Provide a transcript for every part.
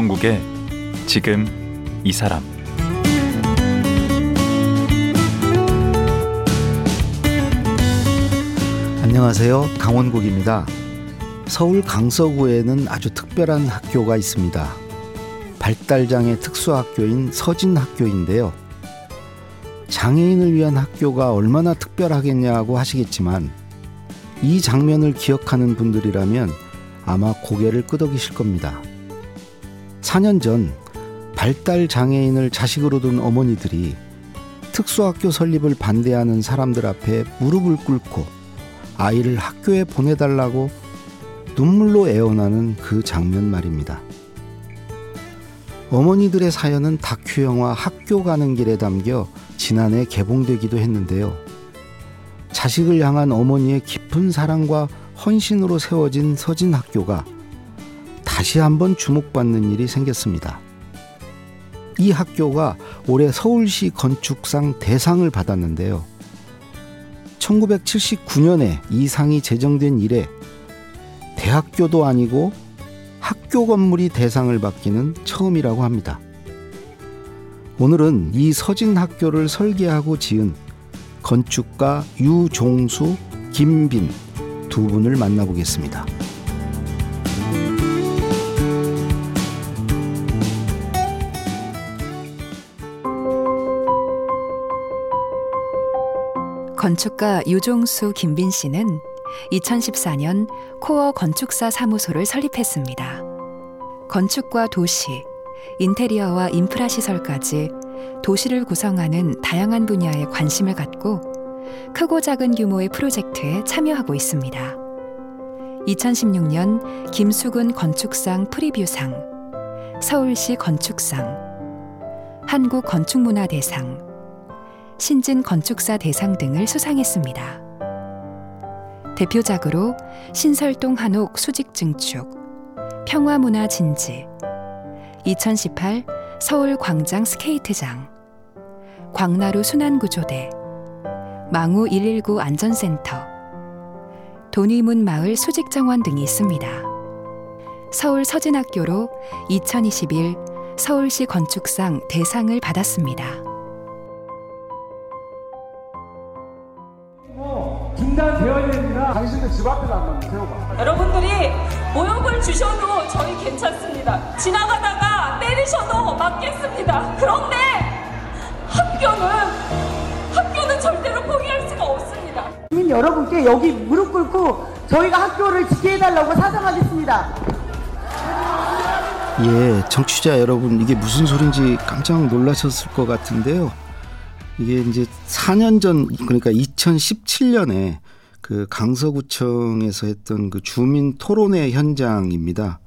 강원국의 지금 이 사람 안녕하세요. 강원국입니다. 서울 강서구에는 아주 특별한 학교가 있습니다. 발달장애 특수학교인 서진학교인데요. 장애인을 위한 학교가 얼마나 특별하겠냐고 하시겠지만 이 장면을 기억하는 분들이라면 아마 고개를 끄덕이실 겁니다. 4년 전 발달 장애인을 자식으로 둔 어머니들이 특수학교 설립을 반대하는 사람들 앞에 무릎을 꿇고 아이를 학교에 보내달라고 눈물로 애원하는 그 장면 말입니다. 어머니들의 사연은 다큐 영화 학교 가는 길에 담겨 지난해 개봉되기도 했는데요. 자식을 향한 어머니의 깊은 사랑과 헌신으로 세워진 서진 학교가 다시 한번 주목받는 일이 생겼습니다. 이 학교가 올해 서울시 건축상 대상을 받았는데요. 1979년에 이 상이 제정된 이래 대학교도 아니고 학교 건물이 대상을 받기는 처음이라고 합니다. 오늘은 이 서진 학교를 설계하고 지은 건축가 유종수, 김빈 두 분을 만나보겠습니다. 건축가 유종수 김빈 씨는 2014년 코어 건축사 사무소를 설립했습니다. 건축과 도시, 인테리어와 인프라 시설까지 도시를 구성하는 다양한 분야에 관심을 갖고 크고 작은 규모의 프로젝트에 참여하고 있습니다. 2016년 김수근 건축상 프리뷰상, 서울시 건축상, 한국 건축문화대상, 신진 건축사 대상 등을 수상했습니다. 대표작으로 신설동 한옥 수직 증축, 평화문화 진지, 2018 서울 광장 스케이트장, 광나루 순환구조대, 망우 119 안전센터, 돈이문 마을 수직정원 등이 있습니다. 서울 서진학교로 2021 서울시 건축상 대상을 받았습니다. 중단되어야 됩니다. 당신들 집 앞에 한번 세워봐. 여러분들이 모욕을 주셔도 저희 괜찮습니다. 지나가다가 때리셔도 맞겠습니다. 그런데 학교는 학교는 절대로 포기할 수가 없습니다. 국민 여러분께 여기 무릎 꿇고 저희가 학교를 지켜달라고 사정하겠습니다. 예, 청취자 여러분, 이게 무슨 소린지 깜짝 놀라셨을 것 같은데요. 이게 이제 4년 전, 그러니까 2017년에 그 강서구청에서 했던 그 주민 토론회 현장입니다.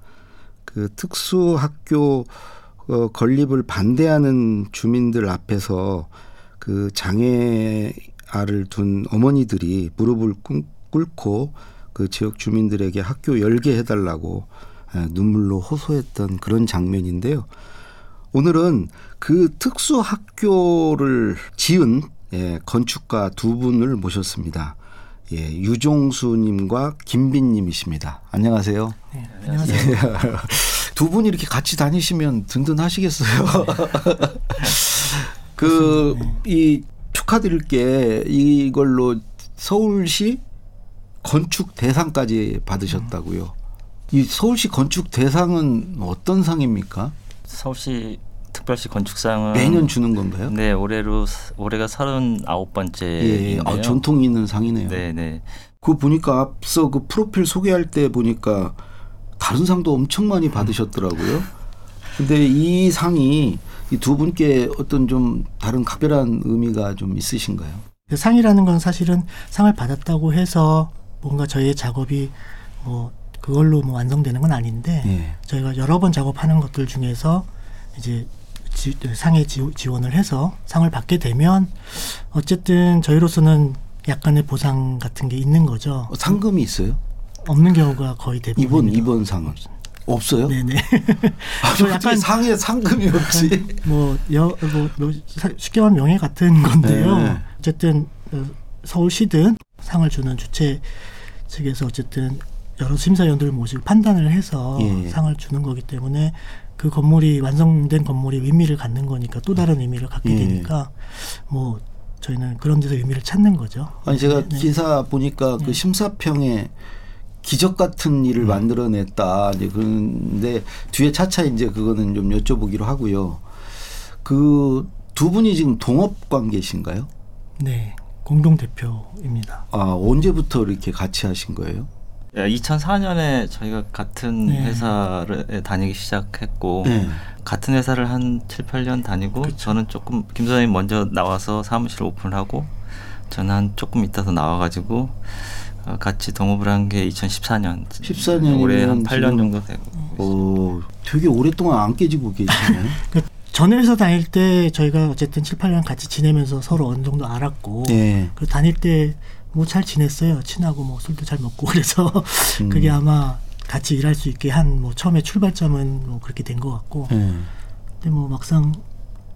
그 특수학교 어, 건립을 반대하는 주민들 앞에서 그 장애아를 둔 어머니들이 무릎을 꿇고 그 지역 주민들에게 학교 열게 해달라고 눈물로 호소했던 그런 장면인데요. 오늘은 그 특수 학교를 지은 예, 건축가 두 분을 모셨습니다. 예, 유종수님과 김빈님이십니다. 안녕하세요. 네, 안녕하세요. 예, 두 분이 이렇게 같이 다니시면 든든하시겠어요. 그, 이 축하드릴 게 이걸로 서울시 건축 대상까지 받으셨다고요. 이 서울시 건축 대상은 어떤 상입니까? 서울시 특별시 건축상은 매년 주는 건가요? 네, 올해로 올해가 39번째. 예, 아, 전통 있는 상이네요. 네, 네. 그 보니까 앞서 그 프로필 소개할 때 보니까 다른 상도 엄청 많이 받으셨더라고요. 근데 이 상이 이 두 분께 어떤 좀 다른 각별한 의미가 좀 있으신가요? 그 상이라는 건 사실은 상을 받았다고 해서 뭔가 저희의 작업이 뭐 그걸로 뭐 완성되는 건 아닌데 예. 저희가 여러 번 작업하는 것들 중에서 이제 지, 상에 지, 지원을 해서 상을 받게 되면 어쨌든 저희로서는 약간의 보상 같은 게 있는 거죠. 어, 상금이 있어요? 없는 경우가 거의 대부분. 이번 이번 상은 없어요? 네네. 아, 약간 상에 상금이 없지. 뭐, 여, 뭐, 뭐, 쉽게 말하면 명예 같은 건데요. 네. 어쨌든 어, 서울시든 상을 주는 주체 측에서 어쨌든 여러 심사위원들을 모시고 판단을 해서 예. 상을 주는 거기 때문에 그 건물이 완성된 건물이 의미를 갖는 거니까 또 다른 의미를 갖게 예. 되니까 뭐 저희는 그런 데서 의미를 찾는 거죠. 아니 제가 네, 네. 기사 보니까 그 심사평에 기적 같은 일을 만들어냈다. 이제 그런데 뒤에 차차 이제 그거는 좀 여쭤보기로 하고요. 그 두 분이 지금 동업 관계신가요? 네, 공동 대표입니다. 아 언제부터 이렇게 같이 하신 거예요? 2004년에 저희가 같은 네. 회사를 다니기 시작했고 네. 같은 회사를 한 7, 8년 다니고 저는 조금 김 소장님 먼저 나와서 사무실 오픈하고 저는 한 조금 있다서 나와가지고 어, 같이 동업을 한 게 2014년. 14 년이면 올해 한 8년 지금- 정도 되고. 어, 되게 오랫동안 안 깨지고 계시네요. 전 회사 다닐 때 저희가 어쨌든 7, 8년 같이 지내면서 서로 어느 정도 알았고 네. 그 다닐 때 뭐 잘 지냈어요. 친하고 뭐 술도 잘 먹고 그래서 음. 그게 아마 같이 일할 수 있게 한 뭐 처음에 출발점은 뭐 그렇게 된 것 같고 네. 근데 뭐 막상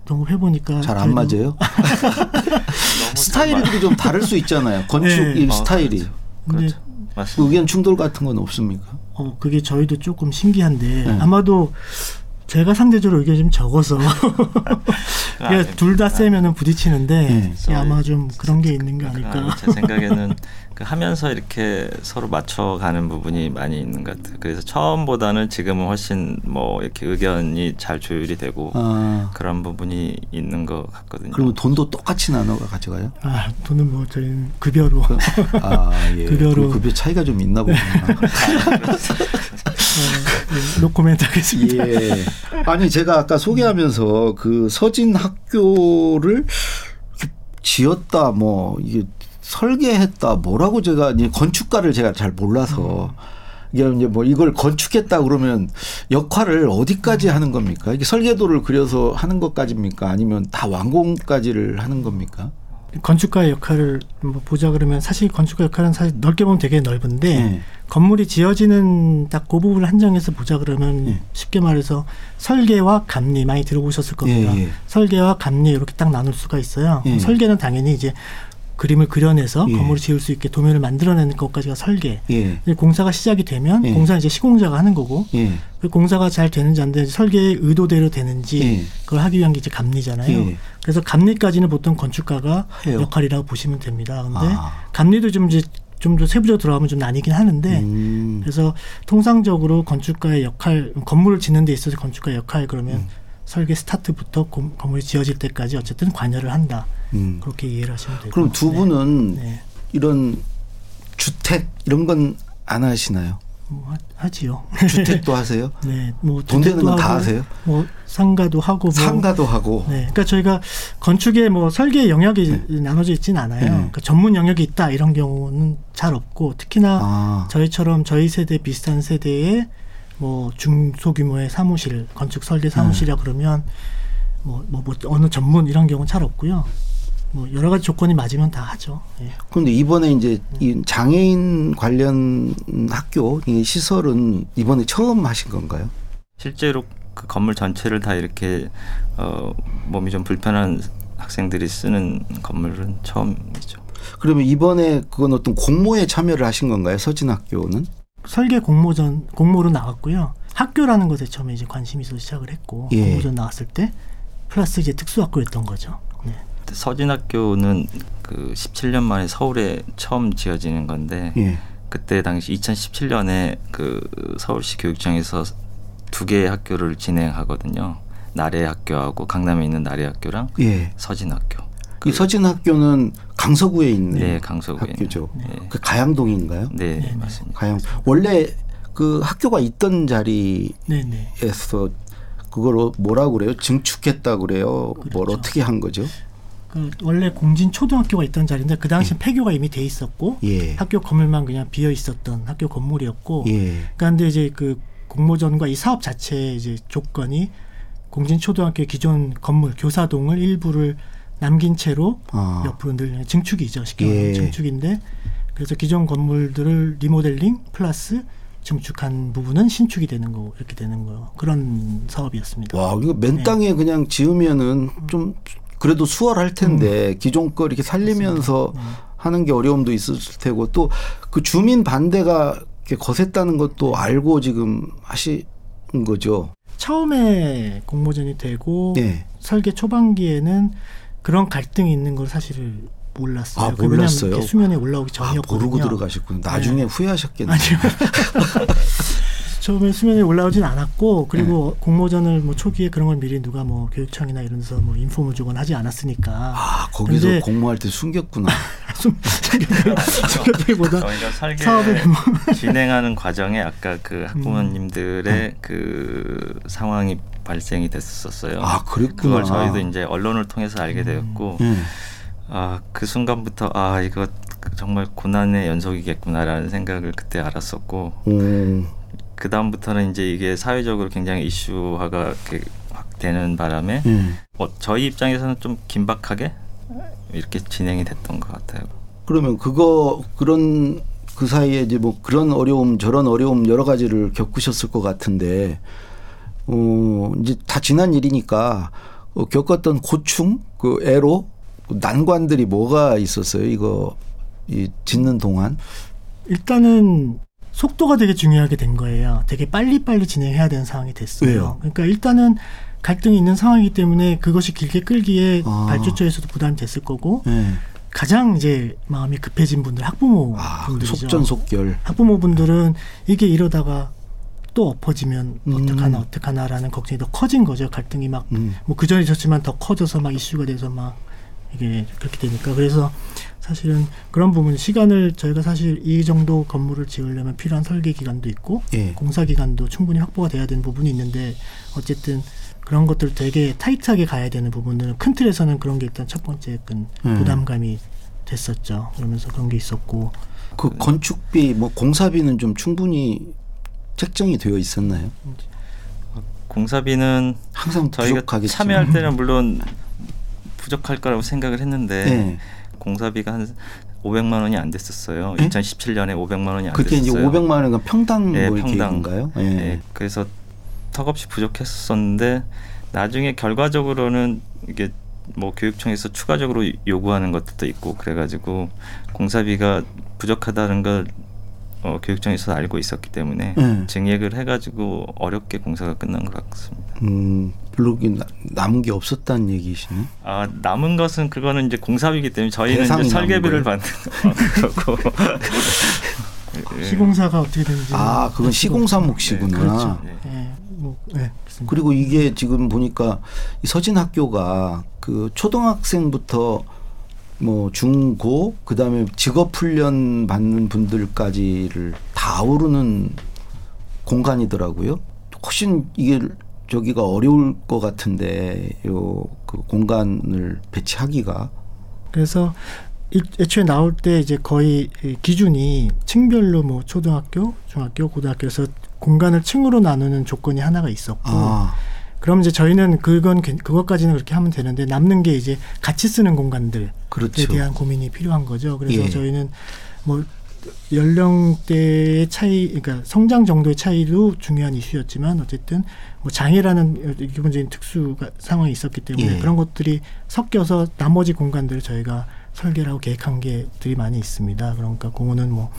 동업해 보니까 잘 안 맞아요? 스타일이 좀 다를 수 있잖아요. 건축 네. 일 아, 스타일이. 그렇죠. 근데 그렇죠. 맞습니다. 의견 충돌 같은 건 없습니까? 어 그게 저희도 조금 신기한데 네. 아마도 제가 상대적으로 의견이 좀 적어서 아, 둘다 세면은 부딪히는데 네. 아마 좀 그런 게 있는 게 아닐까. 아, 제 생각에는 그 하면서 이렇게 서로 맞춰가는 부분이 많이 있는 것 같아요. 그래서 처음보다는 지금은 훨씬 뭐 이렇게 의견이 잘 조율이 되고 아, 그런 부분이 있는 것 같거든요. 그러면 돈도 똑같이 나눠 가져가요? 아 돈은 뭐 저희는 급여로 아, 예. 급여로. 급여 차이가 좀 있나 보구나. 어, 노코멘트 하겠습니다. 예. 아니 제가 아까 소개하면서 그 서진 학교를 지었다 뭐 이게 설계했다 뭐라고 제가 이제 건축가를 제가 잘 몰라서 이게 이제 뭐 이걸 건축했다 그러면 역할을 어디까지 하는 겁니까? 이게 설계도를 그려서 하는 것까지입니까? 아니면 다 완공까지를 하는 겁니까? 건축가의 역할을 뭐 보자 그러면 사실 건축가 역할은 사실 넓게 보면 되게 넓은데 네. 건물이 지어지는 딱 그 부분을 한정해서 보자 그러면 네. 쉽게 말해서 설계와 감리 많이 들어보셨을 겁니다. 예, 예. 설계와 감리 이렇게 딱 나눌 수가 있어요. 예. 설계는 당연히 이제 그림을 그려내서 예. 건물을 지을 수 있게 도면을 만들어내는 것까지가 설계. 예. 공사가 시작이 되면 예. 공사 이제 시공자가 하는 거고 예. 그 공사가 잘 되는지 안 되는지 설계의 의도대로 되는지 예. 그걸 하기 위한 게 이제 감리잖아요. 예. 그래서 감리까지는 보통 건축가가 해요. 역할이라고 보시면 됩니다. 근데 아. 감리도 좀 이제 좀더 세부적으로 들어가면 좀 나뉘긴 하는데 음. 그래서 통상적으로 건축가의 역할 건물을 짓는 데 있어서 건축가의 역할 그러면 음. 설계 스타트부터 고- 건물이 지어질 때까지 어쨌든 관여를 한다. 음. 그렇게 이해를 하시면 되고. 그럼 두 네. 분은 네. 이런 주택 이런 건 안 하시나요? 뭐 하- 하지요. 주택도 하세요? 네, 뭐돈 되는 건 다 하세요? 뭐 상가도 하고 뭐 상가도 하고. 네, 그러니까 저희가 건축에 뭐 설계 영역이 나눠져 있지는 않아요. 네. 그러니까 전문 영역이 있다 이런 경우는 잘 없고 특히나 아, 저희처럼 저희 세대 비슷한 세대의 뭐 중소규모의 사무실 건축 설계 사무실이라 네. 그러면 뭐, 뭐, 뭐 어느 전문 이런 경우는 잘 없고요. 뭐 여러 가지 조건이 맞으면 다 하죠. 예. 그런데 이번에 이제 이 장애인 관련 학교 이 시설은 이번에 처음 하신 건가요? 실제로 그 건물 전체를 다 이렇게 어, 몸이 좀 불편한 학생들이 쓰는 건물은 처음이죠. 그러면 이번에 그건 어떤 공모에 참여를 하신 건가요? 서진 학교는? 설계 공모전 공모로 나왔고요. 학교라는 것에 처음에 이제 관심이 있어서 시작을 했고 예. 공모전 나왔을 때 플러스 이제 특수학교였던 거죠. 네. 서진학교는 그 17년 만에 서울에 처음 지어지는 건데 예. 그때 당시 2017년에 그 서울시 교육청에서 두 개의 학교를 진행하거든요. 나래 학교하고 강남에 있는 나래 학교랑 예. 서진학교. 이 서진 학교는 강서구에 있는 네, 강서구에 학교죠. 네. 그 가양동인가요? 네, 네, 네. 맞습니다. 가양 원래 그 학교가 있던 자리에서. 그걸 뭐라고 그래요? 증축했다 그래요? 뭘 그렇죠. 어떻게 한 거죠? 그 원래 공진 초등학교가 있던 자리인데 그 당시 는 폐교가 이미 돼 있었고 예. 학교 건물만 그냥 비어 있었던 학교 건물이었고 예. 그런데 이제 그 공모전과 이 사업 자체의 이제 조건이 공진 초등학교의 기존 건물 교사동을 일부를 남긴 채로 아. 옆으로 늘 증축이죠 쉽게 예. 말하면 증축인데 그래서 기존 건물들을 리모델링 플러스 증축한 부분은 신축이 되는 거고 이렇게 되는 거요 그런 사업이었습니다. 와, 이거 맨 네. 땅에 그냥 지으면은 좀 그래도 수월할 텐데 기존 거 이렇게 살리면서 네. 하는 게 어려움도 있을 테고 또 그 주민 반대가 이렇게 거셌다는 것도 알고 지금 하신 거죠. 처음에 공모전이 되고 네. 설계 초반기에는 그런 갈등이 있는 걸 사실 몰랐어요. 아, 몰랐어요. 수면에 올라오기 전이었거든요. 아, 모르고 들어가셨군요. 나중에 네. 후회하셨겠네요. 아니요. 처음에 수면에 올라오진 않았고 그리고 네. 공모전을 뭐 초기에 그런 걸 미리 누가 뭐 교육청이나 이런 데서 뭐 인폼을 주거나 하지 않았으니까 아 거기서 공모할 때 숨겼구나 숨겼기보다 저희가 설계 사업을 뭐 진행하는 과정에 아까 그 학부모님들의 음. 그 상황이 발생이 됐었어요. 아 그랬구나. 그걸 저희도 이제 언론을 통해서 알게 음. 되었고 음. 아 그 순간부터 아 이거 정말 고난의 연속이겠구나라는 생각을 그때 알았었고 음. 그 다음부터는 이제 이게 사회적으로 굉장히 이슈화가 되는 바람에 음. 어, 저희 입장에서는 좀 긴박하게 이렇게 진행이 됐던 것 같아요. 그러면 그거 그런 그 사이에 이제 뭐 그런 어려움 저런 어려움 여러 가지를 겪으셨을 것 같은데 어 이제 다 지난 일이니까 어, 겪었던 고충 그 애로 난관들이 뭐가 있었어요 이거 이 짓는 동안 일단은 속도가 되게 중요하게 된 거예요. 되게 빨리빨리 진행해야 되는 상황이 됐어요. 왜요? 그러니까 일단은 갈등이 있는 상황이기 때문에 그것이 길게 끌기에 아. 발주처에서도 부담이 됐을 거고 네. 가장 이제 마음이 급해진 분들 학부모 아, 분들이죠. 속전속결. 학부모 분들은 이게 이러다가 또 엎어지면 음. 어떡하나 어떡하나라는 걱정이 더 커진 거죠. 갈등이 막 뭐 그전에 있었지만 더 커져서 막 이슈가 돼서 막 이게 그렇게 되니까 그래서 사실은 그런 부분 시간을 저희가 사실 이 정도 건물을 지으려면 필요한 설계 기간도 있고 예. 공사 기간도 충분히 확보가 돼야 되는 부분이 있는데 어쨌든 그런 것들 되게 타이트하게 가야 되는 부분들은 큰 틀에서는 그런 게 일단 첫 번째 큰 음. 부담감이 됐었죠. 그러면서 그런 게 있었고 그 건축비 뭐 공사비는 좀 충분히 책정이 되어 있었나요? 공사비는 항상 저희가 부족하겠죠. 참여할 때는 물론 부족할 거라고 생각을 했는데 네. 공사비가 한 500만 원이 안 됐었어요. 네? 2017년에 500만 원이 안 그때 됐었어요. 이제 500만 원은 평당 네, 뭐 평당인가요? 네. 네. 그래서 턱없이 부족했었는데 나중에 결과적으로는 이게 뭐 교육청에서 추가적으로 요구하는 것도 있고 그래가지고 공사비가 부족하다는 걸 어, 교육청에서 알고 있었기 때문에 네. 증액을 해가지고 어렵게 공사가 끝난 것 같습니다. 음, 별로 남은 게 없었다는 얘기시네. 아 남은 것은 그거는 이제 공사비이기 때문에 저희는 이제 설계비를 받는 거고. 시공사가 어떻게 되는지. 아 그건 시공사 몫이구나. 네, 그렇죠. 네. 네. 뭐, 네, 그리고 이게 지금 보니까 서진 학교가 그 초등학생부터 뭐 중고 그다음에 직업 훈련 받는 분들까지를 다 아우르는 공간이더라고요. 훨씬 이게 저기가 어려울 것 같은데 요 그 공간을 배치하기가 그래서 애초에 나올 때 이제 거의 기준이 층별로 뭐 초등학교, 중학교, 고등학교에서 공간을 층으로 나누는 조건이 하나가 있었고 아. 그럼 이제 저희는 그건 그것까지는 그렇게 하면 되는데 남는 게 이제 같이 쓰는 공간들에 그렇죠. 대한 고민이 필요한 거죠. 그래서 예. 저희는 뭐 연령대의 차이, 그러니까 성장 정도의 차이도 중요한 이슈였지만 어쨌든 뭐 장애라는 기본적인 특수 상황이 있었기 때문에 예. 그런 것들이 섞여서 나머지 공간들을 저희가 설계를 하고 계획한 게들이 많이 있습니다. 그러니까 공원은 뭐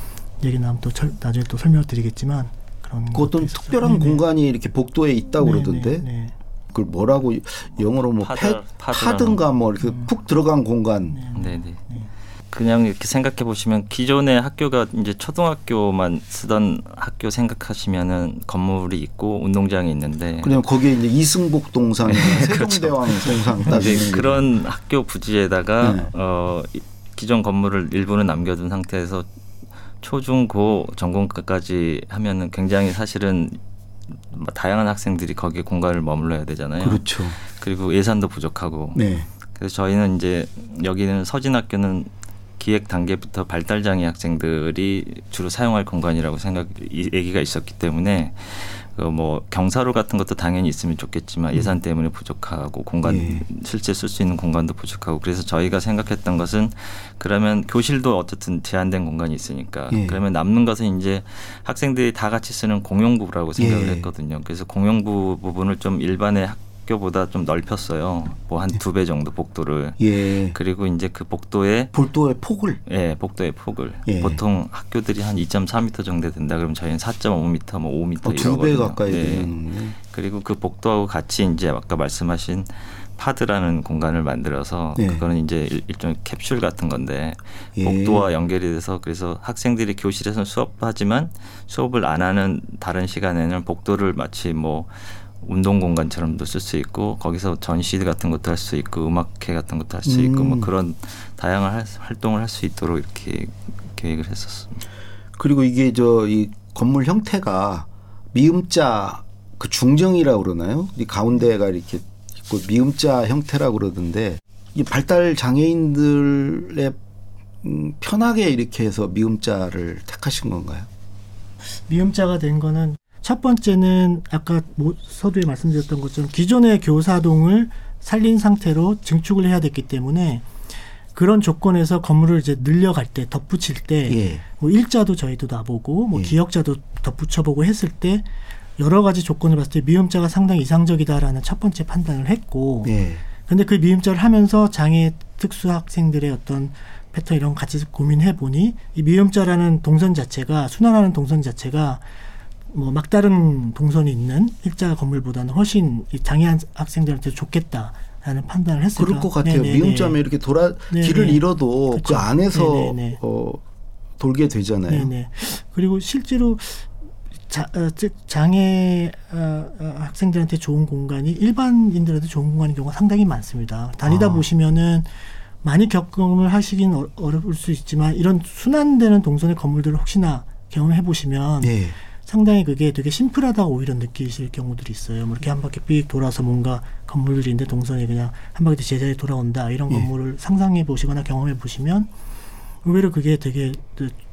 얘기 나면 또 나중에 또 설명을 드리겠지만 그런 그 어떤 특별한 네네. 공간이 이렇게 복도에 있다고 네네. 그러던데 네. 그걸 뭐라고 영어로 뭐 파드, 파든가 뭐 이렇게 음. 푹 들어간 공간. 네네. 네. 네. 그냥 이렇게 생각해 보시면 기존의 학교가 이제 초등학교만 쓰던 학교 생각하시면은 건물이 있고 운동장이 있는데 그냥 거기에 이제 이승복 동상, 네, 세종대왕 그렇죠. 동상 따지 그런 학교 부지에다가 네. 어 기존 건물을 일부는 남겨둔 상태에서 초중고 전공까지 하면은 굉장히 사실은 다양한 학생들이 거기에 공간을 머물러야 되잖아요. 그렇죠. 그리고 예산도 부족하고. 네. 그래서 저희는 이제 여기는 서진학교는 기획 단계부터 발달 장애 학생들이 주로 사용할 공간이라고 생각 얘기가 있었기 때문에 그 뭐 경사로 같은 것도 당연히 있으면 좋겠지만 예산 음. 때문에 부족하고 공간 예. 실제 쓸 수 있는 공간도 부족하고 그래서 저희가 생각했던 것은 그러면 교실도 어쨌든 제한된 공간이 있으니까 예. 그러면 남는 것은 이제 학생들이 다 같이 쓰는 공용부라고 생각을 예. 했거든요. 그래서 공용부 부분을 좀 일반의 학 학교보다 좀 넓혔어요. 뭐 한 두 배 정도 복도를. 예. 그리고 이제 그 복도에 복도의 폭을. 예, 복도의 폭을. 예. 보통 학교들이 한 2.4m 정도 된다 그러면 저희는 4.5m, 뭐 5m 어, 두배 가까이 예. 되는. 그리고 그 복도하고 같이 이제 아까 말씀하신 파드라는 공간을 만들어서 네. 그거는 이제 일종 캡슐 같은 건데 예. 복도와 연결이 돼서 그래서 학생들이 교실에서 수업하지만 수업을 안 하는 다른 시간에는 복도를 마치 뭐 운동 공간처럼도 쓸 수 있고 거기서 전시 같은 것도 할 수 있고 음악회 같은 것도 할 수 있고 뭐 음. 뭐 그런 다양한 활동을 할 수 있도록 이렇게 계획을 했었습니다. 그리고 이게 저 이 건물 형태가 미음자 그 중정이라고 그러나요? 이 가운데가 이렇게 있고 미음자 형태라고 그러던데 이 발달 장애인들의 음, 편하게 이렇게 해서 미음자를 택하신 건가요? 미음자가 된 거는 첫 번째는 아까 서두에 말씀드렸던 것처럼 기존의 교사동을 살린 상태로 증축을 해야 됐기 때문에 그런 조건에서 건물을 이제 늘려갈 때 덧붙일 때 예. 뭐 일자도 저희도 놔보고 뭐 예. 기역자도 덧붙여보고 했을 때 여러 가지 조건을 봤을 때 미음자가 상당히 이상적이다라는 첫 번째 판단을 했고 네. 근데 그 미음자를 하면서 장애 특수 학생들의 어떤 패턴 이런 같이 고민해 보니 이 미음자라는 동선 자체가 순환하는 동선 자체가 뭐 막다른 동선이 있는 일자 건물보다는 훨씬 장애한 학생들한테 좋겠다. 라는 판단을 했어요. 그럴 것 같아요. 네네네. 미음자면 이렇게 돌아 네네. 길을 잃어도 그쵸. 그 안에서 네네네. 어, 돌게 되잖아요. 네네. 그리고 실제로 자, 어, 즉 장애 어, 어, 학생들한테 좋은 공간이 일반인들한테 좋은 공간인 경우가 상당히 많습니다. 다니다 아. 보시면은 많이 겪음을 하시긴 어, 어려울 수 있지만 이런 순환되는 동선의 건물들을 혹시나 경험해 보시면 네. 상당히 그게 되게 심플하다고 오히려 느끼실 경우들이 있어요. 뭐 이렇게 한 바퀴 삑 돌아서 뭔가 건물들이 있는데 동선이 그냥 한 바퀴 제자리에 돌아온다 이런 네. 건물을 상상해 보시거나 경험해 보시면 의외로 그게 되게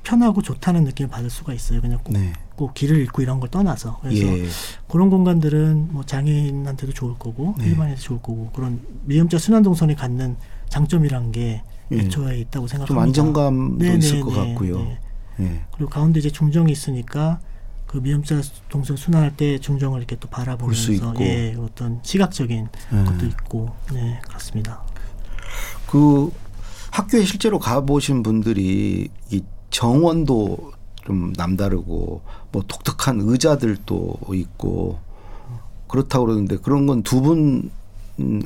편하고 좋다는 느낌을 받을 수가 있어요. 그냥 꼭, 네. 꼭 길을 잃고 이런 걸 떠나서. 그래서 예. 그런 공간들은 뭐 장애인한테도 좋을 거고 네. 일반인한테 좋을 거고 그런 미음자 순환 동선이 갖는 장점이란 게 예. 애초에 있다고 생각합니다. 좀 안정감도 네네, 있을 것 네, 같고요. 네. 예. 그리고 가운데 이제 중정이 있으니까 그 미음자 동선 순환할 때 중정을 이렇게 또 바라보면서 예, 어떤 시각적인 예. 것도 있고 네 그렇습니다. 그 학교에 실제로 가보신 분들이 이 정원도 좀 남다르고 뭐 독특한 의자들도 있고 그렇다고 그러는데 그런 건 두 분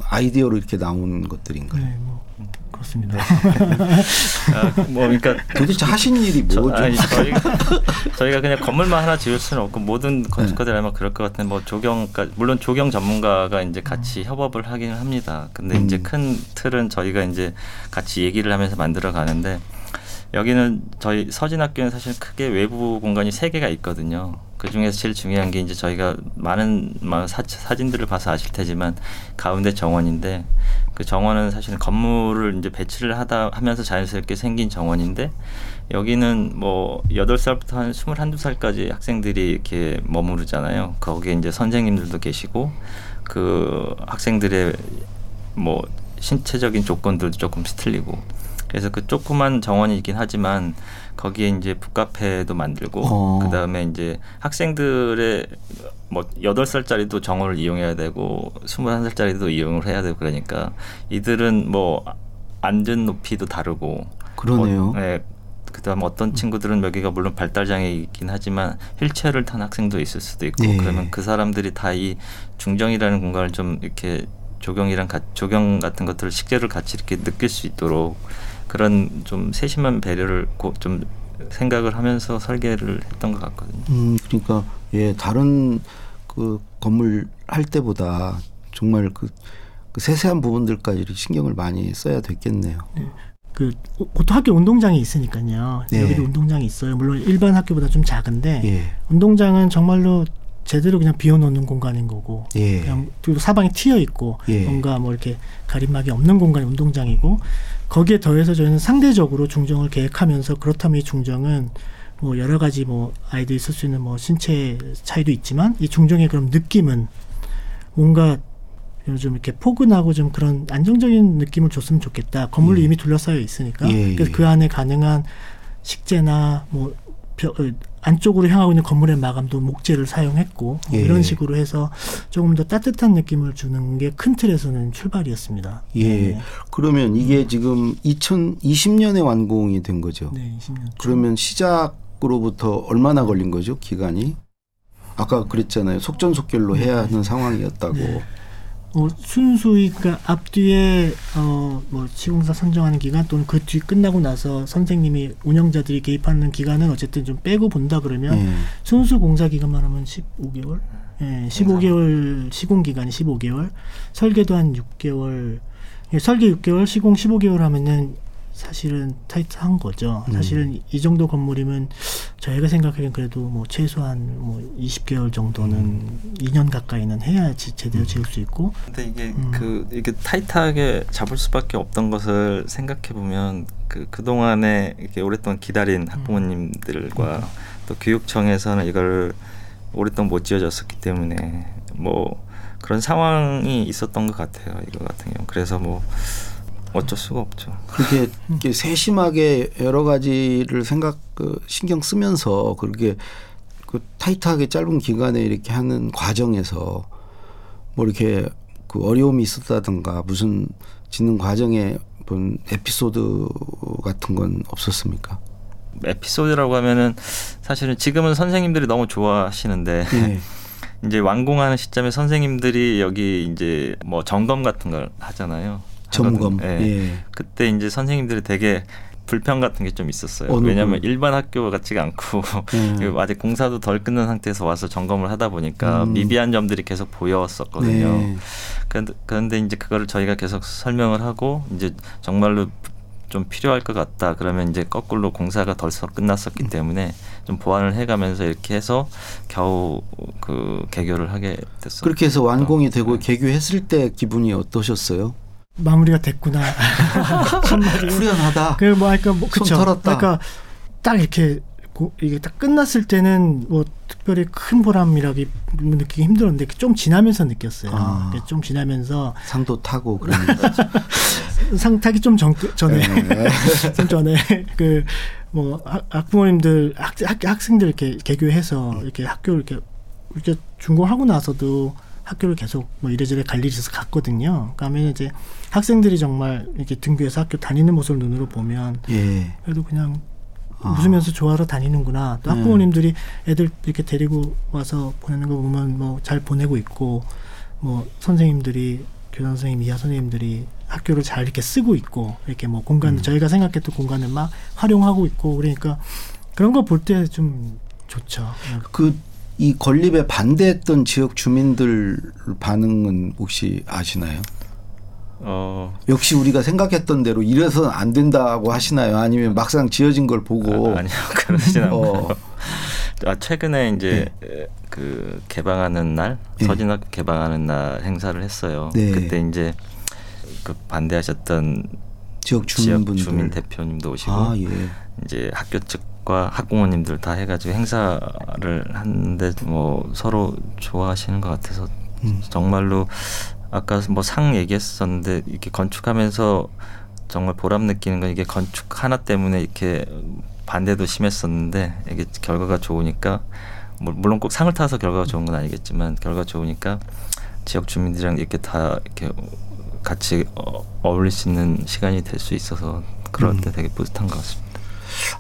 아이디어로 이렇게 나온 것들인가요? 네, 뭐 그렇습니다. 아, 뭐 그러니까 도대체 하신 일이 뭐죠? 아니, 저희가, 저희가 그냥 건물만 하나 지을 수는 없고 모든 건축가들 아마 그럴 것 같은 뭐 조경가 물론 조경 전문가가 이제 같이 음. 협업을 하긴 합니다. 근데 음. 이제 큰 틀은 저희가 이제 같이 얘기를 하면서 만들어 가는데 여기는 저희 서진학교는 사실 크게 외부 공간이 세 개가 있거든요. 그 중에서 제일 중요한 게 이제 저희가 많은 사, 사진들을 봐서 아실 테지만 가운데 정원인데 그 정원은 사실 건물을 이제 배치를 하다 하면서 자연스럽게 생긴 정원인데 여기는 뭐 여덟 살부터 한 스물한두 살까지 학생들이 이렇게 머무르잖아요. 거기에 이제 선생님들도 계시고 그 학생들의 뭐 신체적인 조건들도 조금 틀리고 그래서 그 조그만 정원이긴 하지만 거기에 이제 북카페도 만들고 어. 그다음에 이제 학생들의 뭐 여덟 살짜리도 정원을 이용해야 되고 스물한 살짜리도 이용을 해야 되고 그러니까 이들은 뭐 앉은 높이도 다르고 그러네요. 뭐, 네. 그다음 어떤 친구들은 여기가 물론 발달 장애이긴 하지만 휠체어를 탄 학생도 있을 수도 있고 네. 그러면 그 사람들이 다 이 중정이라는 공간을 좀 이렇게 조경이랑 가, 조경 같은 것들을 식재를 같이 이렇게 느낄 수 있도록 그런 좀 세심한 배려를 좀 생각을 하면서 설계를 했던 것 같거든요. 음, 그러니까 예 다른 그 건물 할 때보다 정말 그, 그 세세한 부분들까지 신경을 많이 써야 됐겠네요. 네. 그 보통 학교 운동장이 있으니까요. 네. 여기도 운동장이 있어요. 물론 일반 학교보다 좀 작은데 예. 운동장은 정말로 제대로 그냥 비워놓는 공간인 거고 예. 그냥 그리고 사방에 튀어 있고 예. 뭔가 뭐 이렇게 가림막이 없는 공간이 운동장이고 거기에 더해서 저희는 상대적으로 중정을 계획하면서 그렇다면 이 중정은 뭐 여러 가지 뭐 아이들이 쓸수 있는 뭐 신체 차이도 있지만 이 중정의 그런 느낌은 뭔가 좀 이렇게 포근하고 좀 그런 안정적인 느낌을 줬으면 좋겠다. 건물이 예. 이미 둘러싸여 있으니까. 예, 그래서 그 안에 가능한 식재나 뭐 안쪽으로 향하고 있는 건물의 마감도 목재를 사용했고 뭐 예. 이런 식으로 해서 조금 더 따뜻한 느낌을 주는 게 큰 틀에서는 출발이었습니다. 예. 네. 그러면 이게 지금 2020년에 완공이 된 거죠. 네, 20년. 그러면 시작으로부터 얼마나 걸린 거죠? 기간이? 아까 그랬잖아요. 속전속결로 해야 하는 상황이었다고. 네. 어, 순수히 그러니까 앞뒤에 어 뭐 시공사 선정하는 기간 또는 그 뒤 끝나고 나서 선생님이 운영자들이 개입하는 기간은 어쨌든 좀 빼고 본다 그러면 음. 순수 공사 기간만 하면 15개월, 예, 15개월 시공 기간이 15개월, 설계도 한 6개월, 예, 설계 6개월, 시공 15개월 하면은 사실은 타이트한 거죠. 음. 사실은 이 정도 건물이면 저희가 생각하기엔 그래도 뭐 최소한 뭐 20개월 정도는 음. 2년 가까이는 해야지 제대로 음. 지을 수 있고. 근데 이게 음. 그 이게 타이트하게 잡을 수밖에 없던 것을 생각해 보면 그 그 동안에 이렇게 오랫동안 기다린 음. 학부모님들과 음. 또 교육청에서는 이걸 오랫동안 못 지어졌었기 때문에 뭐 그런 상황이 있었던 것 같아요. 이거 같은 경우. 그래서 뭐 어쩔 수가 없죠. 그렇게 세심하게 여러 가지를 생각 그 신경 쓰면서 그렇게 그 타이트하게 짧은 기간에 이렇게 하는 과정에서 뭐 이렇게 그 어려움이 있었다든가 무슨 짓는 과정에 본 에피소드 같은 건 없었습니까? 에피소드라고 하면은 사실은 지금은 선생님들이 너무 좋아하시는데 네. 이제 완공하는 시점에 선생님들이 여기 이제 뭐 점검 같은 걸 하잖아요. 점검. 예. 예. 그때 이제 선생님들이 되게 불평 같은 게 좀 있었어요. 왜냐하면 일반 학교 같지가 않고 음. 아직 공사도 덜 끝난 상태에서 와서 점검을 하다 보니까 음. 미비한 점들이 계속 보였었거든요. 네. 그런데, 그런데 이제 그거를 저희가 계속 설명을 하고 이제 정말로 좀 필요할 것 같다. 그러면 이제 거꾸로 공사가 덜 끝났었기 음. 때문에 좀 보완을 해가면서 이렇게 해서 겨우 그 개교를 하게 됐어요. 그렇게 해서 완공이 되고 네. 개교했을 때 기분이 어떠셨어요? 마무리가 됐구나. 후련하다. 그뭐 그러니까 뭐 그쵸. 그러니까 딱 이렇게 고, 이게 딱 끝났을 때는 뭐 특별히 큰 보람이라기 느끼기 힘들었는데 좀 지나면서 느꼈어요. 아. 좀 지나면서 상도 타고 그런 상 타기 좀 전, 전에 네. 좀 전에 그 뭐 학부모님들 학, 학, 학생들 이렇게 개교해서 이렇게 학교 이렇게 이렇게 준공하고 나서도 학교를 계속 뭐 이래저래 갈 일이 있어서 갔거든요. 그러면 이제 학생들이 정말 이렇게 등교해서 학교 다니는 모습을 눈으로 보면 예. 그래도 그냥 아. 웃으면서 좋아하러 다니는구나. 또 네. 학부모님들이 애들 이렇게 데리고 와서 보내는 거 보면 뭐 잘 보내고 있고 뭐 선생님들이 교장 선생님, 이하 선생님들이 학교를 잘 이렇게 쓰고 있고 이렇게 뭐 공간 음. 저희가 생각했던 공간을 막 활용하고 있고 그러니까 그런 거 볼 때 좀 좋죠. 그 이 건립에 반대했던 지역 주민들 반응은 혹시 아시나요? 어. 역시 우리가 생각했던 대로 이래서는 안 된다고 하시나요? 아니면 막상 지어진 걸 보고 아, 니요 그러진 않고 어. 아, 최근에 이제 네. 그 개방하는 날 네. 서진학 개방하는 날 행사를 했어요. 네. 그때 이제 그 반대하셨던 지역 주민분들 지역 주민 대표님도 오시고 아, 예. 이제 학교 측과 학부모님들 다 해가지고 행사를 하는데 뭐 서로 좋아하시는 것 같아서 음. 정말로 아까 뭐 상 얘기했었는데 이렇게 건축하면서 정말 보람 느끼는 건 이게 건축 하나 때문에 이렇게 반대도 심했었는데 이게 결과가 좋으니까 뭐 물론 꼭 상을 타서 결과가 좋은 건 아니겠지만 결과 좋으니까 지역 주민들이랑 이렇게 다 이렇게 같이 어, 어울릴 수 있는 시간이 될 수 있어서 그럴 음. 때 되게 뿌듯한 것 같습니다.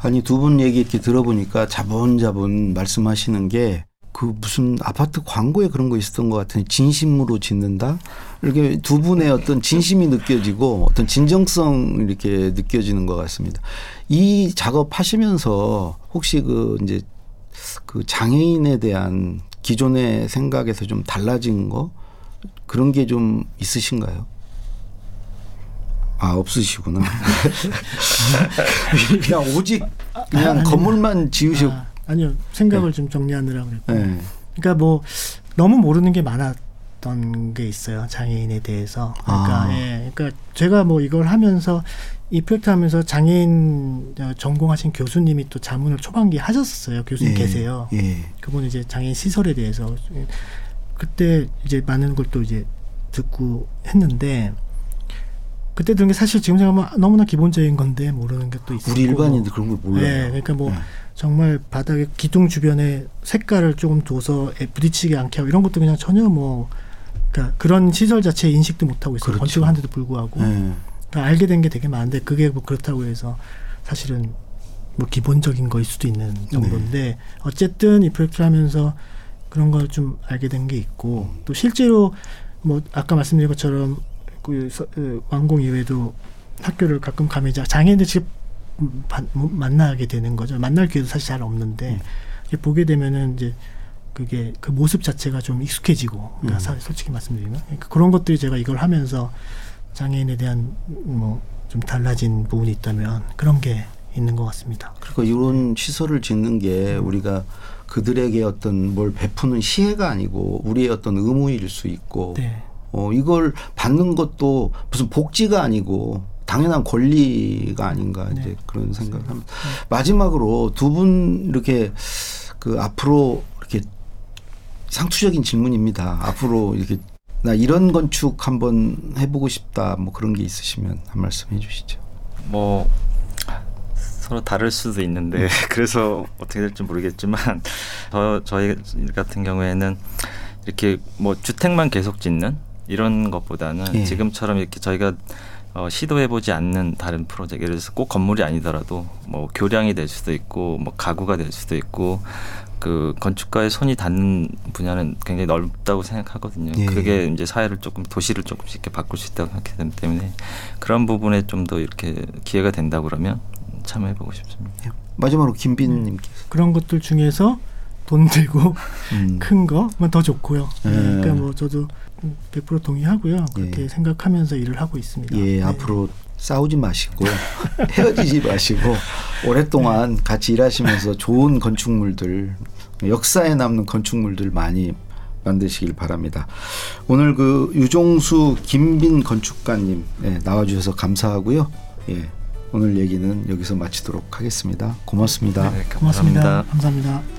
아니 두 분 얘기 이렇게 들어보니까 자본자본 말씀하시는 게 그 무슨 아파트 광고에 그런 거 있었던 것 같은 진심으로 짓는다 이렇게 두 분의 어떤 진심이 느껴지고 어떤 진정성 이렇게 느껴지는 것 같습니다. 이 작업하시면서 혹시 그 이제 그 장애인에 대한 기존의 생각에서 좀 달라진 거 그런 게 좀 있으신가요? 아 없으시구나. 그냥 오직 그냥 아, 건물만 지으셨. 아, 니요 생각을 네. 좀 정리하느라 그랬고. 네. 그러니까 뭐 너무 모르는 게 많았던 게 있어요 장애인에 대해서. 그러니까 아. 예, 그러니까 제가 뭐 이걸 하면서 이 프로젝트 하면서 장애인 전공하신 교수님이 또 자문을 초반기 하셨었어요. 교수님 예. 계세요. 예. 그분 이제 장애인 시설에 대해서 그때 이제 많은 걸 또 이제 듣고 했는데 그때 들은 게 사실 지금 생각하면 너무나 기본적인 건데 모르는 게 또 있고 우리 일반인들 그런 걸 몰라요. 네, 그러니까 뭐 네. 정말 바닥에 기둥 주변에 색깔을 조금 둬서 부딪히게 않게 하고 이런 것도 그냥 전혀 뭐 그러니까 그런 시설 자체 인식도 못 하고 있어요. 그렇죠. 건축을 한데도 불구하고 네. 그러니까 알게 된 게 되게 많은데 그게 뭐 그렇다고 해서 사실은 뭐 기본적인 거일 수도 있는 정도인데 네. 어쨌든 이 프로젝트를 하면서 그런 걸 좀 알게 된 게 있고 또 실제로 뭐 아까 말씀드린 것처럼 그, 그 완공 이후에도 학교를 가끔 가면 장애인들 직접 뭐 만나게 되는 거죠. 만날 기회도 사실 잘 없는데 음. 보게 되면은 이제 그게 그 모습 자체가 좀 익숙해지고 그러니까 음. 솔직히 말씀드리면 그러니까 그런 것들이 제가 이걸 하면서 장애인에 대한 뭐 좀 달라진 부분이 있다면 그런 게 있는 것 같습니다. 그러니까 이런 시설을 짓는 게 우리가 그들에게 어떤 뭘 베푸는 시혜가 아니고 우리의 어떤 의무일 수 있고 네. 어 이걸 받는 것도 무슨 복지가 아니고 당연한 권리가 아닌가 네. 이제 그런 생각을 합니다. 네. 마지막으로 두 분 이렇게 그 앞으로 이렇게 상투적인 질문입니다. 앞으로 이렇게 나 이런 건축 한번 해보고 싶다 뭐 그런 게 있으시면 한 말씀 해주시죠. 뭐 서로 다를 수도 있는데 음. 그래서 어떻게 될지 모르겠지만 저 저희 같은 경우에는 이렇게 뭐 주택만 계속 짓는 이런 것보다는 예. 지금처럼 이렇게 저희가 어, 시도해보지 않는 다른 프로젝트 예를 들어서 꼭 건물이 아니더라도 뭐 교량이 될 수도 있고 뭐 가구가 될 수도 있고 그 건축가의 손이 닿는 분야는 굉장히 넓다고 생각하거든요. 예. 그게 이제 사회를 조금 도시를 조금씩 이렇게 바꿀 수 있다고 생각하기 때문에 그런 부분에 좀 더 이렇게 기회가 된다 그러면 참여해보고 싶습니다. 예. 마지막으로 김빈님께서 네. 그런 것들 중에서 돈 들고 음. 큰 거만 더 좋고요. 예. 그러니까 뭐 저도 100% 동의하고요. 그렇게 예. 생각하면서 일을 하고 있습니다. 예, 네. 앞으로 싸우지 마시고 헤어지지 마시고 오랫동안 네. 같이 일하시면서 좋은 건축물들 역사에 남는 건축물들 많이 만드시길 바랍니다. 오늘 그 유종수 김빈 건축가님 네, 나와주셔서 감사하고요. 예, 오늘 얘기는 여기서 마치도록 하겠습니다. 고맙습니다. 네, 고맙습니다. 감사합니다.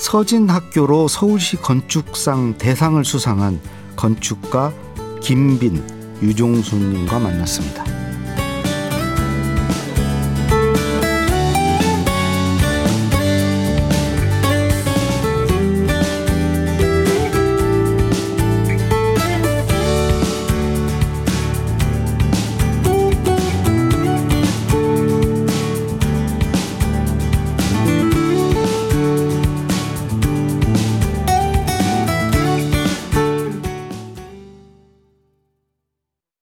서진학교로 서울시 건축상 대상을 수상한 건축가 김빈, 유종수님과 만났습니다.